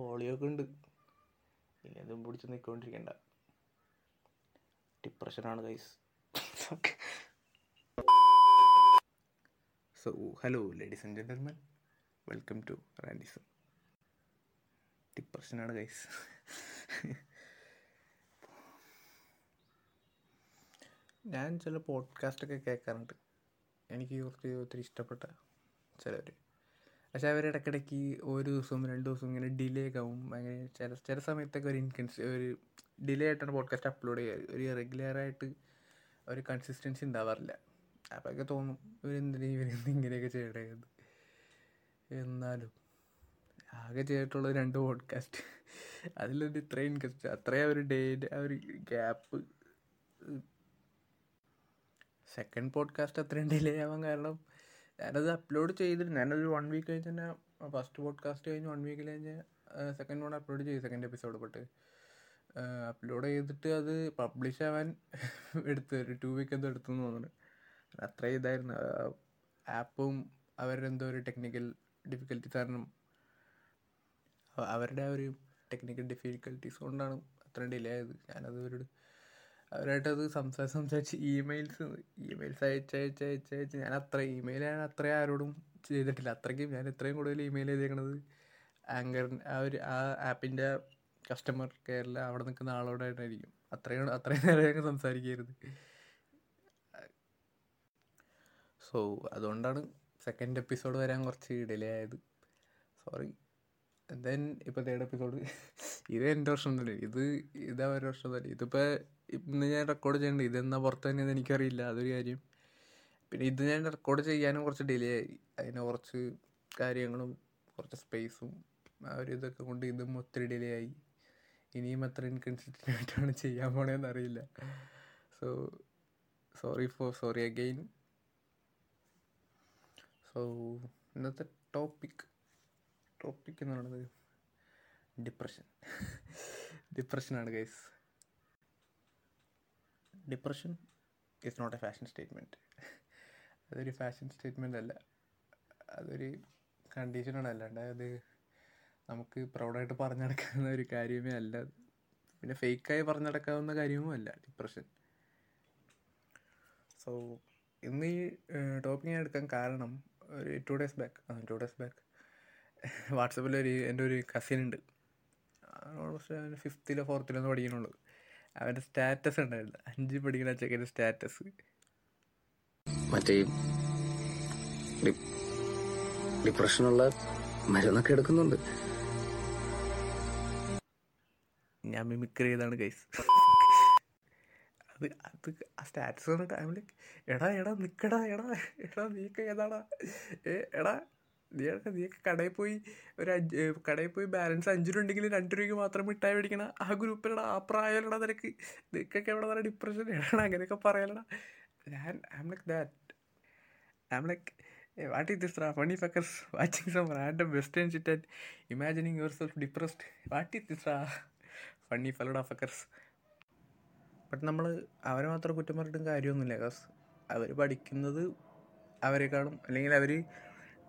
വോളിയൊക്കെ ഉണ്ട് ഇനി അതും പിടിച്ച് നിൽക്കൊണ്ടിരിക്കണ്ട ഡിപ്രഷനാണ് guys so hello ladies and gentleman welcome to Randism ഡിപ്രഷനാണ് guys ഞാൻ ചില പോഡ്കാസ്റ്റൊക്കെ കേൾക്കാറുണ്ട്. എനിക്ക് കുറച്ച് ഒത്തിരി ഇഷ്ടപ്പെട്ട ചിലവർ പക്ഷെ അവർ ഇടയ്ക്കിടയ്ക്ക് ഒരു ദിവസവും രണ്ട് ദിവസവും ഇങ്ങനെ ഡിലേ ആകും അങ്ങനെ ചില ചില സമയത്തൊക്കെ ഒരു ഇൻകൺസ് ഒരു ഡിലേ ആയിട്ടാണ് പോഡ്കാസ്റ്റ് അപ്ലോഡ് ചെയ്യുക. ഒരു റെഗുലറായിട്ട് ഒരു കൺസിസ്റ്റൻസി ഉണ്ടാവാറില്ല. അപ്പോഴൊക്കെ തോന്നും ഇവരെന്തിനാ ഇവരെന്ത് ഇങ്ങനെയൊക്കെ ചെയ്യണത് എന്നാലും ആകെ ചെയ്തിട്ടുള്ള രണ്ട് പോഡ്കാസ്റ്റ് അതിലൊരു ഇത്രയും ഇൻകസ്റ്റ് അത്രയും ഒരു ഡേറ്റ് ആ ഒരു ഗ്യാപ്പ് സെക്കൻഡ് പോഡ്കാസ്റ്റ് അത്രയും ഡിലേ ആവാൻ കാരണം ഞാനത് അപ്ലോഡ് ചെയ്തിട്ട് ഞാനൊരു വൺ വീക്ക് കഴിഞ്ഞ് തന്നെ ഫസ്റ്റ് പോഡ്കാസ്റ്റ് കഴിഞ്ഞ് വൺ വീക്ക് കഴിഞ്ഞ് സെക്കൻഡ് വൺ അപ്ലോഡ് ചെയ്തു സെക്കൻഡ് എപ്പിസോഡ് പെട്ട് അപ്ലോഡ് ചെയ്തിട്ട് അത് പബ്ലിഷ് ആവാൻ എടുത്ത് ഒരു ടു വീക്ക് എന്തോ എടുത്തു തോന്നുന്നു. അത്ര ഇതായിരുന്നു. ആപ്പും അവരുടെ എന്തോ ഒരു ടെക്നിക്കൽ ഡിഫിക്കൽറ്റി കാരണം അവരുടെ ആ ഒരു ടെക്നിക്കൽ ഡിഫിക്കൽറ്റീസ് കൊണ്ടാണ് അത്രയും ഡിലേ ആയത്. ഞാനത് അവരോട് അവരായിട്ടത് സംസാരിച്ച് സംസാരിച്ച് ഇമെയിൽസ് ഇമെയിൽസ് അയച്ച് അയച്ച് അയച്ച് അയച്ച്. ഞാൻ അത്ര ഇമെയിൽ ഞാൻ അത്രയും ആരോടും ചെയ്തിട്ടില്ല. അത്രയ്ക്കും ഞാൻ ഇത്രയും കൂടുതൽ ഇമെയിൽ ചെയ്തേക്കണത് ആങ്കർ ആ ഒരു ആ ആപ്പിന്റെ കസ്റ്റമർ കെയറിൽ അവിടെ നിൽക്കുന്ന ആളോടായിട്ടായിരിക്കും അത്രയും അത്രയും നേരം ഞങ്ങൾ സംസാരിക്കരുത്. സോ അതുകൊണ്ടാണ് സെക്കൻഡ് എപ്പിസോഡ് വരാൻ കുറച്ച് ഡിലേ ആയത് സോറി ദെൻ ഇപ്പോൾ തേർഡ് എപ്പിസോഡ് ഇത് എന്റെ വർഷം തന്നെ. ഇത് ഇതാ ഒരു വർഷം തന്നെ. ഇതിപ്പോൾ ഇന്ന് ഞാൻ റെക്കോർഡ് ചെയ്യേണ്ടത് ഇതെന്നാ പുറത്ത് തന്നെ എനിക്കറിയില്ല. അതൊരു കാര്യം. പിന്നെ ഇത് ഞാൻ റെക്കോർഡ് ചെയ്യാനും കുറച്ച് ഡിലേ ആയി. അതിന് കുറച്ച് കാര്യങ്ങളും കുറച്ച് സ്പേസും ആ ഒരു ഇതൊക്കെ കൊണ്ട് ഇതും ഒത്തിരി ഡിലേ ആയി. ഇനിയും അത്ര ഇൻകൺസിസ്റ്റന്റ് ആയിട്ടാണ് ചെയ്യാൻ പോണേന്ന് അറിയില്ല. So sorry for sorry again so ഇന്നത്തെ ടോപ്പിക് ടോപ്പിക് എന്ന് പറയുന്നത് depression ഡിപ്രഷനാണ് guys depression is not a fashion statement അതൊരു ഫാഷൻ സ്റ്റേറ്റ്മെന്റ് അല്ല. അതൊരു കണ്ടീഷനാണ് അല്ലാണ്ട് അത് നമുക്ക് പ്രൗഡായിട്ട് പറഞ്ഞു നടക്കാവുന്ന ഒരു കാര്യമേ അല്ല. പിന്നെ ഫേക്കായി പറഞ്ഞു നടക്കാവുന്ന കാര്യവും അല്ല ഡിപ്രഷൻ സോ ഇന്ന് ഈ ടോപ്പിക് ഞാൻ എടുക്കാൻ കാരണം ഒരു two days back two days back വാട്സപ്പിൽ ഒരു എന്റെ ഒരു കസിൻ ഉണ്ട് ഓൾമോസ്റ്റ് ഫിഫ്ത്തിലോ ഫോർത്തിലോ ഒന്ന് പഠിക്കണുള്ളൂ അവന്റെ സ്റ്റാറ്റസ് ഉണ്ടായില്ല അഞ്ച് പഠിക്കുന്ന ചെക്കന്റെ സ്റ്റാറ്റസ് മറ്റേ ഡിപ്രഷനുള്ള മരുന്നൊക്കെ എടുക്കുന്നുണ്ട്. ഞാൻ മിമിക്രി ചെയ്താണ് ഗൈസ് അത് അത് ആ സ്റ്റാറ്റസ് കണ്ടിട്ട് ഐ ലൈക്ക് എടാ എടാ നിക്കടാ എടാ എടാ നീക്ക ഏതാടാ? ഏ എടാ നീയൊക്കെ നീയൊക്കെ കടയിൽ പോയി ഒരു അഞ്ച് കടയിൽ പോയി ബാലൻസ് അഞ്ച് രൂപ ഉണ്ടെങ്കിൽ രണ്ട് രൂപയ്ക്ക് മാത്രം മിഠായി മേടിക്കണ ആ ഗ്രൂപ്പിലടാ ആ പ്രായമല്ലടാ നിനക്ക് നിനക്കൊക്കെ എവിടെ നല്ല ഡിപ്രഷൻ ഇടണം അങ്ങനെയൊക്കെ പറയലടാ. ഞാൻ I like that I like what is this funny fuckers watching some random western shit and imagining yourself depressed what is this funny ഫലഡ fuckers but നമ്മൾ അവരെ മാത്രം കുറ്റം പറഞ്ഞിട്ടും കാര്യമൊന്നുമില്ല ബിക്കോസ് അവർ പഠിക്കുന്നത് അവരെക്കാളും അല്ലെങ്കിൽ അവർ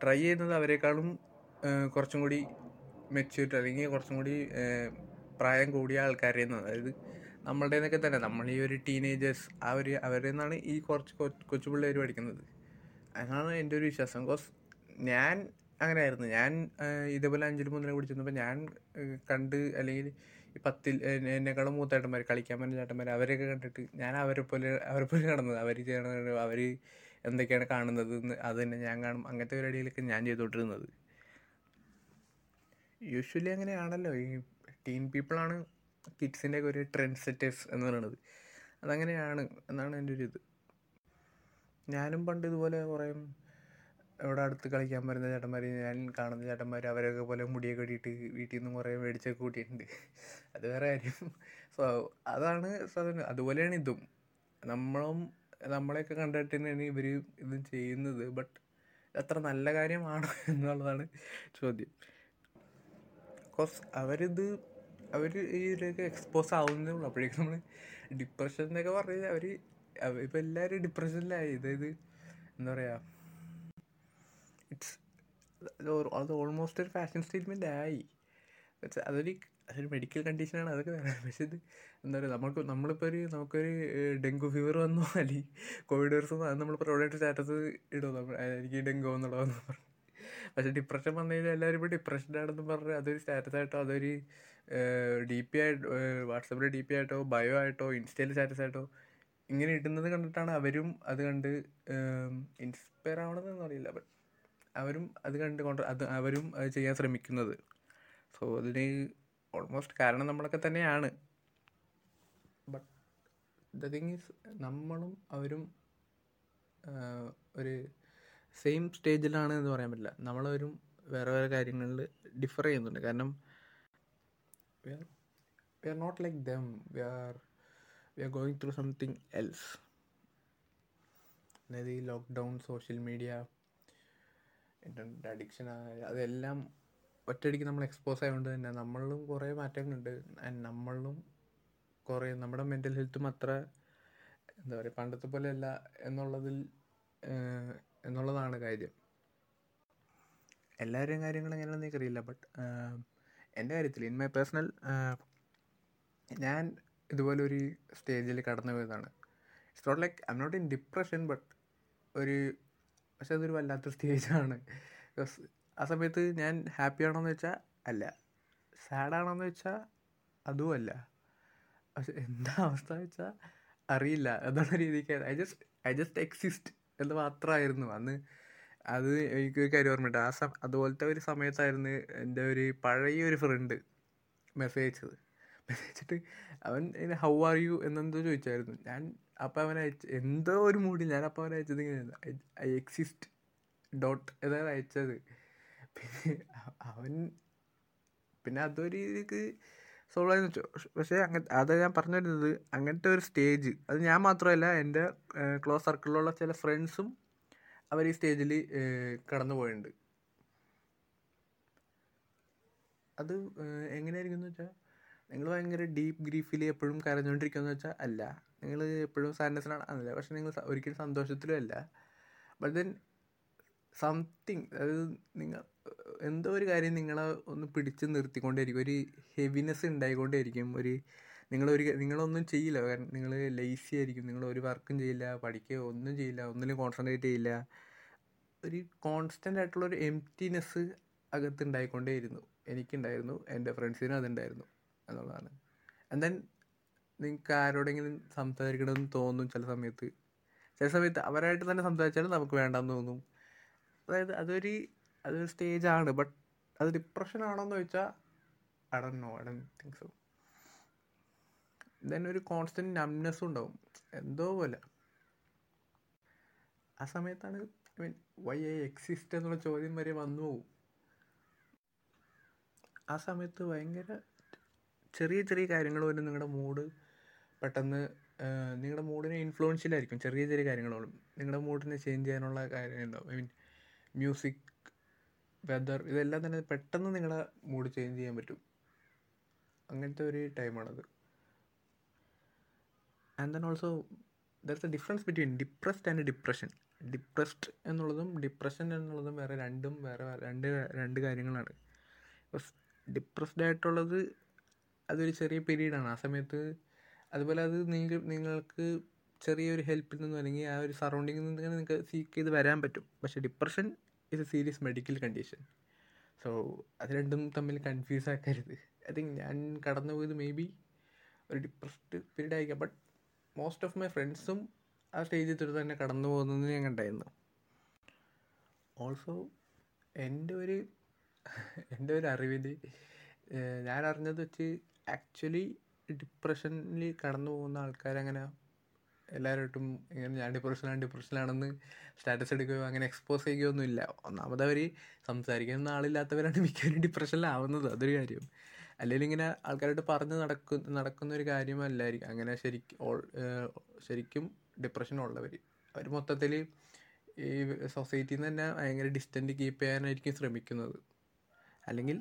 ട്രൈ ചെയ്യുന്നത് അവരെക്കാളും കുറച്ചും കൂടി മെച്യൂർഡ് അല്ലെങ്കിൽ കുറച്ചും കൂടി പ്രായം കൂടിയ ആൾക്കാരെ അതായത് നമ്മളുടെ നിന്നൊക്കെ തന്നെ നമ്മൾ ഈ ഒരു ടീനേജേഴ്സ് ആ ഒരു അവരിൽ നിന്നാണ് ഈ കുറച്ച് കൊച്ചു പിള്ളേർ പഠിക്കുന്നത്. അതാണ് എന്റെ ഒരു വിശ്വാസം. ബിക്കോസ് ഞാൻ അങ്ങനെയായിരുന്നു. ഞാൻ ഇതേപോലെ അഞ്ചിൽ മുതലേ പിടിച്ചിരുന്നപ്പോൾ ഞാൻ കണ്ട് അല്ലെങ്കിൽ ഈ പത്തിൽ എന്നെക്കാളും മൂത്തേട്ടന്മാർ കളിക്കാൻ പറ്റുന്ന ചേട്ടന്മാർ അവരെയൊക്കെ കണ്ടിട്ട് ഞാൻ അവരെ പോലെ അവരെ പോലെ നടന്നത്. അവർ ചെയ്യണത് അവർ എന്തൊക്കെയാണ് കാണുന്നത് അത് തന്നെ ഞാൻ കാണും. അങ്ങനത്തെ പരിപാടികളൊക്കെ ഞാൻ ചെയ്തുകൊണ്ടിരുന്നത്. യൂഷ്വലി അങ്ങനെയാണല്ലോ. ഈ ടീൻ പീപ്പിളാണ് കിഡ്സിന്റെ ഒക്കെ ഒരു ട്രെൻഡ് സെറ്റേഴ്സ് എന്ന് പറയുന്നത് അതങ്ങനെയാണ് എന്നാണ് എന്റെ ഒരു ഇത്. ഞാനും പണ്ട് ഇതുപോലെ കുറേ ഇവിടെ അടുത്ത് കളിക്കാൻ വരുന്ന ചേട്ടന്മാർ ഞാൻ കാണുന്ന ചേട്ടന്മാർ അവരൊക്കെ പോലെ മുടിയൊക്കെ കെട്ടിയിട്ട് വീട്ടിൽ നിന്നും കുറേ മേടിച്ചൊക്കെ കൂട്ടിയിട്ടുണ്ട്. അത് വേറെ കാര്യം. സോ അതാണ് സാധാരണ. അതുപോലെയാണ് ഇതും. നമ്മളും നമ്മളെയൊക്കെ കണ്ടിട്ട് തന്നെയാണ് ഇവർ ഇത് ചെയ്യുന്നത് ബട്ട് അത്ര നല്ല കാര്യമാണ് എന്നുള്ളതാണ് ചോദ്യം. ബിക്കോസ് അവരിത് അവർ ഈ ഇതിലേക്ക് എക്സ്പോസ് ആവുന്നേ ഉള്ളൂ. അപ്പോഴേക്കും നമ്മൾ ഡിപ്രഷൻ എന്നൊക്കെ പറഞ്ഞാൽ അവർ ഇപ്പം എല്ലാവരും ഡിപ്രഷനിലായി അതായത് എന്താ പറയുക ഇറ്റ്സ് അത് ഓൾമോസ്റ്റ് ഒരു ഫാഷൻ സ്റ്റേറ്റ്മെന്റ് ആയി. അതൊരു അതൊരു മെഡിക്കൽ കണ്ടീഷനാണ് അതൊക്കെ പക്ഷേ ഇത് എന്താ പറയുക നമുക്ക് നമ്മളിപ്പോൾ ഒരു നമുക്കൊരു ഡെങ്കു ഫീവർ വന്നോ അല്ലെങ്കിൽ കോവിഡ് വൈറസ് വന്നോ അത് നമ്മളിപ്പോൾ റോഡായിട്ട് സ്റ്റാറ്റസ് ഇടും നമ്മൾ എനിക്ക് ഡെങ്കു എന്നുള്ളതെന്ന് പറഞ്ഞു. പക്ഷേ ഡിപ്രഷൻ വന്നു കഴിഞ്ഞാൽ എല്ലാവരും ഇപ്പോൾ ഡിപ്രഷനാണെന്ന് പറഞ്ഞ് അതൊരു സ്റ്റാറ്റസ് ആയിട്ടോ അതൊരു ഡി പി ആയിട്ട് വാട്സപ്പിൽ ഡി പി ആയിട്ടോ ബയോ ആയിട്ടോ ഇൻസ്റ്റയിൽ സ്റ്റാറ്റസ് ആയിട്ടോ ഇങ്ങനെ ഇടുന്നത് കണ്ടിട്ടാണ് അവരും അത് കണ്ട് ഇൻസ്പയർ ആവണതെന്ന് അറിയില്ല. ബട്ട് അവരും അത് കണ്ട് കൊണ്ട് അത് അവരും അത് ചെയ്യാൻ ശ്രമിക്കുന്നത്. സോ അതിന് ഓൾമോസ്റ്റ് കാരണം നമ്മളൊക്കെ തന്നെയാണ്. ബട്ട് ദ തിങ് ഈസ് നമ്മളും അവരും ഒരു സെയിം സ്റ്റേജിലാണ് എന്ന് പറയാൻ പറ്റില്ല. നമ്മളവരും വേറെ വേറെ കാര്യങ്ങളിൽ ഡിഫർ ചെയ്യുന്നുണ്ട്. കാരണം we are we are not like them we are we are going through something else അതായത് ഈ lockdown social media internet addiction അതെല്ലാം ഒറ്റയടിക്ക് നമ്മൾ എക്സ്പോസ് ആയതുകൊണ്ട് തന്നെ നമ്മളിലും കുറേ മാറ്റങ്ങളുണ്ട്. ആൻഡ് നമ്മളിലും കുറേ നമ്മുടെ മെന്റൽ ഹെൽത്തും അത്ര എന്താ പറയുക പണ്ടത്തെ പോലെയല്ല എന്നുള്ളതിൽ ഏഹ്, എന്നുള്ളതാണ് കാര്യം. എല്ലാവരുടെയും കാര്യങ്ങൾ എങ്ങനെയാണെന്ന് എനിക്കറിയില്ല ബട്ട് എന്റെ കാര്യത്തിൽ ഇൻ മൈ പേഴ്സണൽ ഞാൻ ഇതുപോലെ ഒരു സ്റ്റേജിൽ കടന്നു പോയതാണ്. It's not like I not in depression but ഒരു പക്ഷെ അതൊരു വല്ലാത്ത സ്റ്റേജാണ് ബിക്കോസ് ആ സമയത്ത് ഞാൻ ഹാപ്പി ആണോന്ന് വെച്ചാൽ അല്ല. സാഡ് ആണോന്ന് വെച്ചാൽ അതും അല്ല. പക്ഷെ എന്താ അവസ്ഥ വെച്ചാൽ അറിയില്ല. എന്നുള്ള രീതിക്ക് I just I just exist എന്ന് മാത്രമായിരുന്നു അന്ന് അത് എനിക്കൊരു കാര്യം ഓർമ്മയുണ്ട്. ആ സമ അതുപോലത്തെ ഒരു സമയത്തായിരുന്നു എന്റെ ഒരു പഴയ ഒരു ഫ്രണ്ട് മെസ്സേജ് അയച്ചത് മെസ്സേജ് അയച്ചിട്ട് അവൻ ഹൗ ആർ യു എന്നെന്തോ ചോദിച്ചായിരുന്നു. ഞാൻ അപ്പം അവൻ അയച്ച എന്തോ ഒരു മൂഡിൽ ഞാൻ അപ്പം അവൻ അയച്ചത് ഇങ്ങനെയായിരുന്നു. ഐ എക്സിസ്റ്റ് ഡോട്ട് എന്നാണ് അയച്ചത്. അവൻ പിന്നെ അതൊരു രീതിക്ക് സോൾവ് ആയെന്ന് വെച്ചു. പക്ഷേ അങ്ങ അത് ഞാൻ പറഞ്ഞു വരുന്നത്. അങ്ങനത്തെ ഒരു സ്റ്റേജ് അത് ഞാൻ മാത്രമല്ല എന്റെ ക്ലോസ് സർക്കിളിലുള്ള ചില ഫ്രണ്ട്സും അവർ ഈ സ്റ്റേജിൽ കടന്നു പോയിട്ടുണ്ട് അത് എങ്ങനെയായിരിക്കും എന്ന് വെച്ചാൽ നിങ്ങൾ ഭയങ്കര ഡീപ്പ് ഗ്രീഫിൽ എപ്പോഴും കരഞ്ഞുകൊണ്ടിരിക്കുമെന്ന് വെച്ചാൽ അല്ല. നിങ്ങൾ എപ്പോഴും സാഡ്നെസ്സിലാണ് അല്ല. പക്ഷെ നിങ്ങൾ ഒരിക്കലും സന്തോഷത്തിലും അല്ല. ബട്ട് ദെൻ സംതിങ് അതായത് നിങ്ങൾ എന്തോ ഒരു കാര്യം നിങ്ങളെ ഒന്ന് പിടിച്ച് നിർത്തിക്കൊണ്ടേയിരിക്കും. ഒരു ഹെവിനെസ് ഉണ്ടായിക്കൊണ്ടേയിരിക്കും. ഒരു നിങ്ങളൊരു നിങ്ങളൊന്നും ചെയ്യില്ല. കാരണം നിങ്ങൾ ലേസി ആയിരിക്കും. നിങ്ങൾ ഒരു വർക്കും ചെയ്യില്ല. പഠിക്കുകയോ ഒന്നും ചെയ്യില്ല. ഒന്നിലും കോൺസെൻട്രേറ്റ് ചെയ്യില്ല. ഒരു കോൺസ്റ്റന്റ് ആയിട്ടുള്ള ഒരു എംറ്റിനെസ് അകത്ത് ഉണ്ടായിക്കൊണ്ടേയിരുന്നു. എനിക്കുണ്ടായിരുന്നു. എന്റെ ഫ്രണ്ട്സിനും അതുണ്ടായിരുന്നു. എന്നുള്ളതാണ്. ആൻഡ് ദെൻ നിങ്ങൾക്ക് ആരോടെങ്കിലും സംസാരിക്കണമെന്ന് തോന്നും ചില സമയത്ത്. ചില സമയത്ത് അവരായിട്ട് തന്നെ സംസാരിച്ചാലും നമുക്ക് വേണ്ടെന്ന് തോന്നും. അതായത് അതൊരു അതൊരു സ്റ്റേജാണ്. ബട്ട് അത് ഡിപ്രഷൻ ആണോന്ന് ചോദിച്ചാൽ I don't know I don't think so then ഒരു കോൺസ്റ്റന്റ് നംനെസ്സും ഉണ്ടാവും. എന്തോ പോലെ. ആ സമയത്താണ് I mean why I exist എന്നുള്ള ചോദ്യം വരെ വന്നു പോകും ആ സമയത്ത് ഭയങ്കര ചെറിയ ചെറിയ കാര്യങ്ങൾ പോലും നിങ്ങളുടെ മൂഡ് പെട്ടെന്ന് നിങ്ങളുടെ മൂഡിനെ ഇൻഫ്ലുവൻഷ്യലായിരിക്കും ചെറിയ ചെറിയ കാര്യങ്ങളോളും. നിങ്ങളുടെ മൂഡിനെ ചേഞ്ച് ചെയ്യാനുള്ള കാര്യം ഉണ്ടാവും ഐ മീൻ മ്യൂസിക് വെതർ ഇതെല്ലാം തന്നെ പെട്ടെന്ന് നിങ്ങളുടെ മൂഡ് ചേഞ്ച് ചെയ്യാൻ പറ്റും. അങ്ങനത്തെ ഒരു ടൈമാണത് and then also there is a difference between depressed and depression depressed എന്നുള്ളതും ഡിപ്രഷൻ എന്നുള്ളതും വേറെ രണ്ടും വേറെ രണ്ട് രണ്ട് കാര്യങ്ങളാണ്. ഡിപ്രസ്ഡ് ആയിട്ടുള്ളത് അതൊരു ചെറിയ പീരീഡാണ് ആ സമയത്ത് അതുപോലെ അത് നിങ്ങൾ നിങ്ങൾക്ക് ചെറിയൊരു ഹെൽപ്പിൽ നിന്നും അല്ലെങ്കിൽ ആ ഒരു സറൗണ്ടിങ്ങിൽ നിന്ന് നിങ്ങൾക്ക് സീക്ക് ചെയ്ത് വരാൻ പറ്റും. പക്ഷേ depression is a serious medical condition so അത് രണ്ടും തമ്മിൽ കൺഫ്യൂസ് ആക്കരുത്. ഐ തിങ്ക് ഞാൻ കടന്നു പോയത് മേ ബി ഒരു ഡിപ്രസ്ഡ് പീരീഡ് ആയിരിക്കാം. ബട്ട് മോസ്റ്റ് ഓഫ് മൈ ഫ്രണ്ട്സും ആ സ്റ്റേജിൽ തൊട്ട് തന്നെ കടന്നു പോകുന്നത് ഞാൻ കണ്ടായിരുന്നു. ഓൾസോ എന്റെ ഒരു എന്റെ ഒരു അറിവിൽ ഞാൻ അറിഞ്ഞത് വെച്ച് ആക്ച്വലി ഡിപ്രഷനിൽ കടന്നു പോകുന്ന ആൾക്കാരങ്ങനെ എല്ലാവരായിട്ടും ഇങ്ങനെ ഞാൻ ഡിപ്രഷനാണ് ഡിപ്രഷനിലാണെന്ന് സ്റ്റാറ്റസ് എടുക്കുകയോ അങ്ങനെ എക്സ്പോസ് ചെയ്യുകയോ ഒന്നുമില്ല ഒന്നാമത് അവർ സംസാരിക്കുന്ന ആളില്ലാത്തവരാണ് മിക്കവരും ഡിപ്രഷനിലാവുന്നത് അതൊരു കാര്യം. അല്ലെങ്കിൽ ഇങ്ങനെ ആൾക്കാരായിട്ട് പറഞ്ഞ് നടക്കു നടക്കുന്ന ഒരു കാര്യമല്ലായിരിക്കും. അങ്ങനെ ശരിക്കും ശരിക്കും ഡിപ്രഷൻ ഉള്ളവർ അവർ മൊത്തത്തിൽ ഈ സൊസൈറ്റിയിൽ നിന്ന് തന്നെ ഭയങ്കര ഡിസ്റ്റന്റ് കീപ്പ് ചെയ്യാനായിരിക്കും ശ്രമിക്കുന്നത്. അല്ലെങ്കിൽ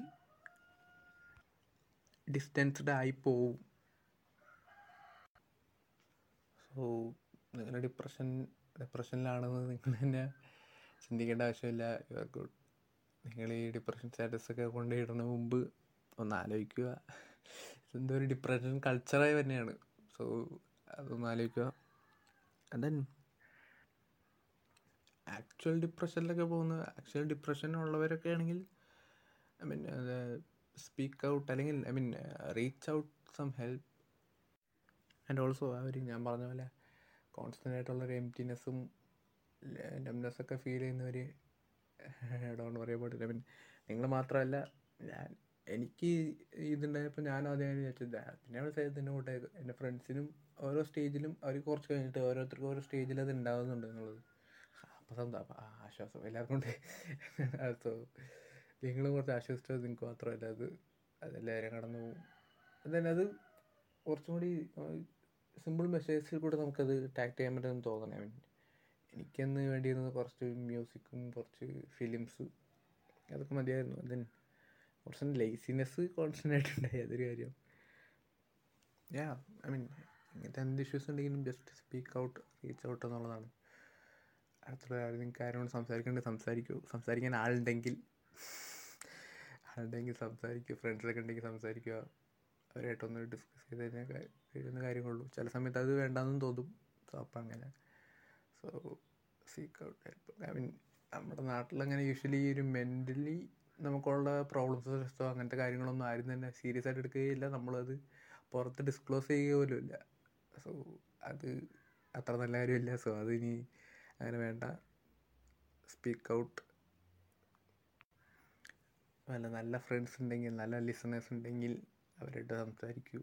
ഡിസ്റ്റൻസ്ഡ് ആയി പോവും. സോ നിങ്ങൾ ഡിപ്രഷൻ ഡിപ്രഷനിലാണെന്ന് നിങ്ങൾ തന്നെ ചിന്തിക്കേണ്ട ആവശ്യമില്ല. യു ആർ ഗുഡ് നിങ്ങൾ ഈ ഡിപ്രഷൻ സ്റ്റാറ്റസ് ഒക്കെ കൊണ്ടുപോയിടുന്ന മുമ്പ് ഒന്ന് ആലോചിക്കുക. ഇതെന്തോ ഒരു ഡിപ്രഷൻ കൾച്ചറായി തന്നെയാണ്. സോ അതൊന്ന് ആലോചിക്കുക. ആൻഡ് ദെൻ ആക്ച്വൽ ഡിപ്രഷനിലൊക്കെ പോകുന്ന ആക്ച്വൽ ഡിപ്രഷൻ ഉള്ളവരൊക്കെ ആണെങ്കിൽ ഐ മീൻ സ്പീക്ക് ഔട്ട് അല്ലെങ്കിൽ I mean reach out some help and also ആ ഒരു ഞാൻ പറഞ്ഞ പോലെ കോൺസ്റ്റന്റ് ആയിട്ടുള്ളൊരു എംറ്റിനെസ്സും ഡംനെസ്സൊക്കെ ഫീൽ ചെയ്യുന്നവർ don't worry about it I mean നിങ്ങൾ മാത്രമല്ല ഞാൻ എനിക്ക് ഇതുണ്ടായപ്പോൾ ഞാൻ ആദ്യം വിചാരിച്ചത് പിന്നെ സൈഡ് തന്നെ കൂട്ടെ. എന്റെ ഫ്രണ്ട്സിനും ഓരോ സ്റ്റേജിലും അവർ കുറച്ച് കഴിഞ്ഞിട്ട് ഓരോരുത്തർക്കും ഓരോ സ്റ്റേജിൽ അത് ഉണ്ടാകുന്നുണ്ട് എന്നുള്ളത്. അപ്പോൾ സ്വന്തം അപ്പോൾ ആശ്വാസം എല്ലാവർക്കും ഉണ്ട്. സോ നിങ്ങൾ കുറച്ച് ആശ്വസിച്ചത് നിങ്ങൾക്ക് മാത്രമല്ല. അത് അതെല്ലാവരും കടന്നു പോകും. അത് കുറച്ചും കൂടി സിമ്പിൾ മെസ്സേജസിൽ കൂടെ നമുക്കത് ടാക്ട് ചെയ്യാൻ പറ്റുമെന്ന് തോന്നണം ഐ മീൻ എനിക്കെന്ന് വേണ്ടിയിരുന്നത് കുറച്ച് മ്യൂസിക്കും കുറച്ച് ഫിലിംസ് അതൊക്കെ മതിയായിരുന്നു. ദെൻ കുറച്ച് ലേസിനെസ് കോൺസ്റ്റന്റ് ആയിട്ടുണ്ടായി. അതൊരു കാര്യം. യാ ഐ മീൻ ഇങ്ങനത്തെ എന്ത് ഇഷ്യൂസ് ഉണ്ടെങ്കിലും just speak out reach out എന്നുള്ളതാണ്. അടുത്തുള്ള നിങ്ങൾക്ക് ആരോട് സംസാരിക്കേണ്ടത് സംസാരിക്കൂ. സംസാരിക്കാൻ ആളുണ്ടെങ്കിൽ ആളുണ്ടെങ്കിൽ സംസാരിക്കുക ഫ്രണ്ട്സൊക്കെ ഉണ്ടെങ്കിൽ സംസാരിക്കുക. അവരായിട്ടൊന്ന് ഡിസ്കസ് ചെയ്ത് കഴിഞ്ഞാൽ കഴിയുന്ന കാര്യങ്ങളുള്ളൂ. ചില സമയത്ത് അത് വേണ്ടാന്നും തോന്നും. സോ അപ്പം അങ്ങനെ. So seek out help I mean നമ്മുടെ നാട്ടിലങ്ങനെ യൂഷ്വലി ഒരു മെന്റലി നമുക്കുള്ള പ്രോബ്ലംസ് സ്ട്രെസ്സോ അങ്ങനത്തെ കാര്യങ്ങളൊന്നും ആരും തന്നെ സീരിയസ് ആയിട്ട് എടുക്കുകയില്ല. നമ്മളത് പുറത്ത് ഡിസ്ക്ലോസ് ചെയ്യുക പോലും ഇല്ല സോ അത് അത്ര നല്ല കാര്യമില്ല. സോ അത് ഇനി അങ്ങനെ വേണ്ട. സ്പീക്ക് ഔട്ട് നല്ല നല്ല ഫ്രണ്ട്സ് ഉണ്ടെങ്കിൽ നല്ല ലിസണേഴ്സ് ഉണ്ടെങ്കിൽ അവരായിട്ട് സംസാരിക്കൂ.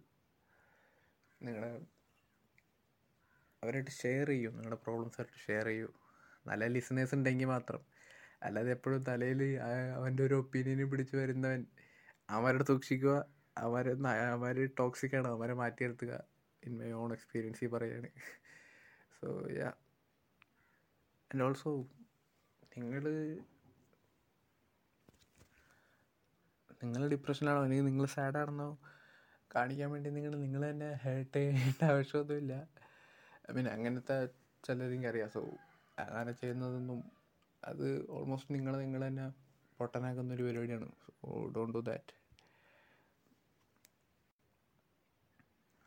നിങ്ങളുടെ അവരായിട്ട് ഷെയർ ചെയ്യൂ. നിങ്ങളുടെ പ്രോബ്ലംസ് ആയിട്ട് ഷെയർ ചെയ്യൂ. നല്ല ലിസണേഴ്സ് ഉണ്ടെങ്കിൽ മാത്രം. അല്ലാതെ എപ്പോഴും തലയിൽ അവന്റെ ഒരു ഒപ്പീനിയന് പിടിച്ച് വരുന്നവൻ അവരുടെ സൂക്ഷിക്കുക അവരെ അവർ ടോക്സിക്കാണ് അവരെ മാറ്റി നിർത്തുക. ഇൻ മൈ ഓൺ എക്സ്പീരിയൻസ് പറയാണ്. സോ യാ ആൻഡ് ഓൾസോ നിങ്ങൾ നിങ്ങൾ ഡിപ്രഷനിലാണോ അല്ലെങ്കിൽ നിങ്ങൾ സാഡാണെന്നോ കാണിക്കാൻ വേണ്ടി നിങ്ങൾ നിങ്ങൾ തന്നെ ഹേർട്ട് ചെയ്യേണ്ട ആവശ്യമൊന്നുമില്ല. മീൻ അങ്ങനത്തെ ചിലരെനിക്ക് അറിയാം സോ അങ്ങനെ ചെയ്യുന്നതൊന്നും അത് ഓൾമോസ്റ്റ് നിങ്ങൾ നിങ്ങൾ തന്നെ പൊട്ടനാക്കുന്ന ഒരു പരിപാടിയാണ്. So don't do that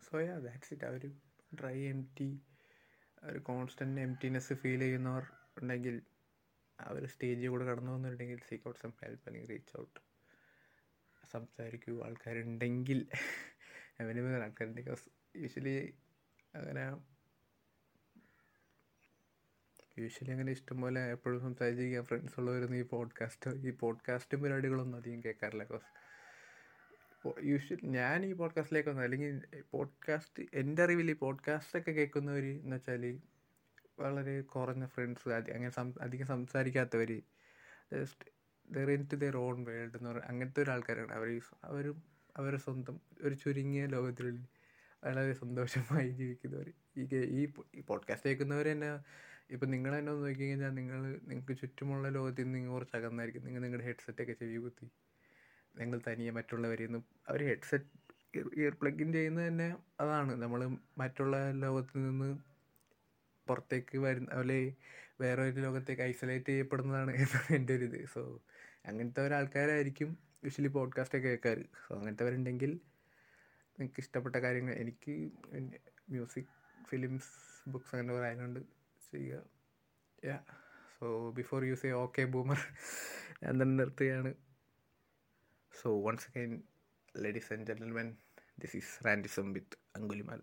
so yeah that's it ആ ഒരു ഡ്രൈ എം ടി ഒരു കോൺസ്റ്റന്റ് എംറ്റിനെസ് ഫീൽ ചെയ്യുന്നവർ ഉണ്ടെങ്കിൽ ആ ഒരു സ്റ്റേജിൽ കൂടെ കടന്നു വന്നിട്ടുണ്ടെങ്കിൽ സീക്ക് ഔട്ട് സം ഹെൽപ്പ് അല്ലെങ്കിൽ റീച്ച് ഔട്ട് സംസാരിക്കൂ. ആൾക്കാരുണ്ടെങ്കിൽ അവൈലബിൾ ആൾക്കാരുണ്ടെങ്കിൽ യൂഷ്വലി അങ്ങനെ യൂഷ്വലി അങ്ങനെ ഇഷ്ടംപോലെ എപ്പോഴും സംസാരിച്ചിരിക്കുക. ഫ്രണ്ട്സ് ഉള്ളവരൊന്നും ഈ പോഡ്കാസ്റ്റ് ഈ പോഡ്കാസ്റ്റും പരിപാടികളൊന്നും അധികം കേൾക്കാറില്ല. ബിക്കോസ് യൂഷ്വലി ഞാൻ ഈ പോഡ്കാസ്റ്റിലേക്ക് വന്നു അല്ലെങ്കിൽ പോഡ്കാസ്റ്റ് എന്റെ അറിവിൽ ഈ പോഡ്കാസ്റ്റൊക്കെ കേൾക്കുന്നവർ എന്ന് വെച്ചാൽ വളരെ കുറഞ്ഞ ഫ്രണ്ട്സ് അങ്ങനെ അധികം സംസാരിക്കാത്തവർ. Just there into their own world എന്ന് പറയുക അങ്ങനത്തെ ഒരു ആൾക്കാരാണ്. അവർ അവരും അവരുടെ സ്വന്തം ഒരു ചുരുങ്ങിയ ലോകത്തിനുള്ളിൽ വളരെ സന്തോഷമായി ജീവിക്കുന്നവർ. ഈ ഈ പോഡ്കാസ്റ്റ് കേൾക്കുന്നവർ തന്നെ ഇപ്പം നിങ്ങൾ തന്നെ ഒന്ന് നോക്കി കഴിഞ്ഞാൽ നിങ്ങൾ നിങ്ങൾക്ക് ചുറ്റുമുള്ള ലോകത്തിൽ നിന്ന് നിങ്ങൾ കുറച്ച് അകന്നായിരിക്കും. നിങ്ങൾ നിങ്ങളുടെ ഹെഡ്സെറ്റൊക്കെ ചെവി കുത്തി. നിങ്ങൾ തനിയെ മറ്റുള്ളവരിൽ നിന്ന് അവർ ഹെഡ്സെറ്റ് ഇയർ പ്ലഗ് ഇൻ ചെയ്യുന്നത് തന്നെ അതാണ്. നമ്മൾ മറ്റുള്ള ലോകത്തിൽ നിന്ന് പുറത്തേക്ക് വരുന്ന അല്ലെ വേറെ ഒരു ലോകത്തേക്ക് ഐസൊലേറ്റ് ചെയ്യപ്പെടുന്നതാണ് എന്നാണ് എന്റെ ഒരു ഇത്. സോ അങ്ങനത്തെ ഒരാൾക്കാരായിരിക്കും യൂഷ്വലി പോഡ്കാസ്റ്റൊക്കെ കേൾക്കാറ്. സോ അങ്ങനത്തെവരുണ്ടെങ്കിൽ നിങ്ങൾക്ക് ഇഷ്ടപ്പെട്ട കാര്യങ്ങൾ എനിക്ക് മ്യൂസിക് ഫിലിംസ് ബുക്സ് അങ്ങനെ പറയാനുണ്ട് ചെയ്യുക. Yeah so before you say okay boomer ഞാൻ തന്നെ നിർത്തുകയാണ്. So once again ladies and gentlemen this is Randism with Angulimala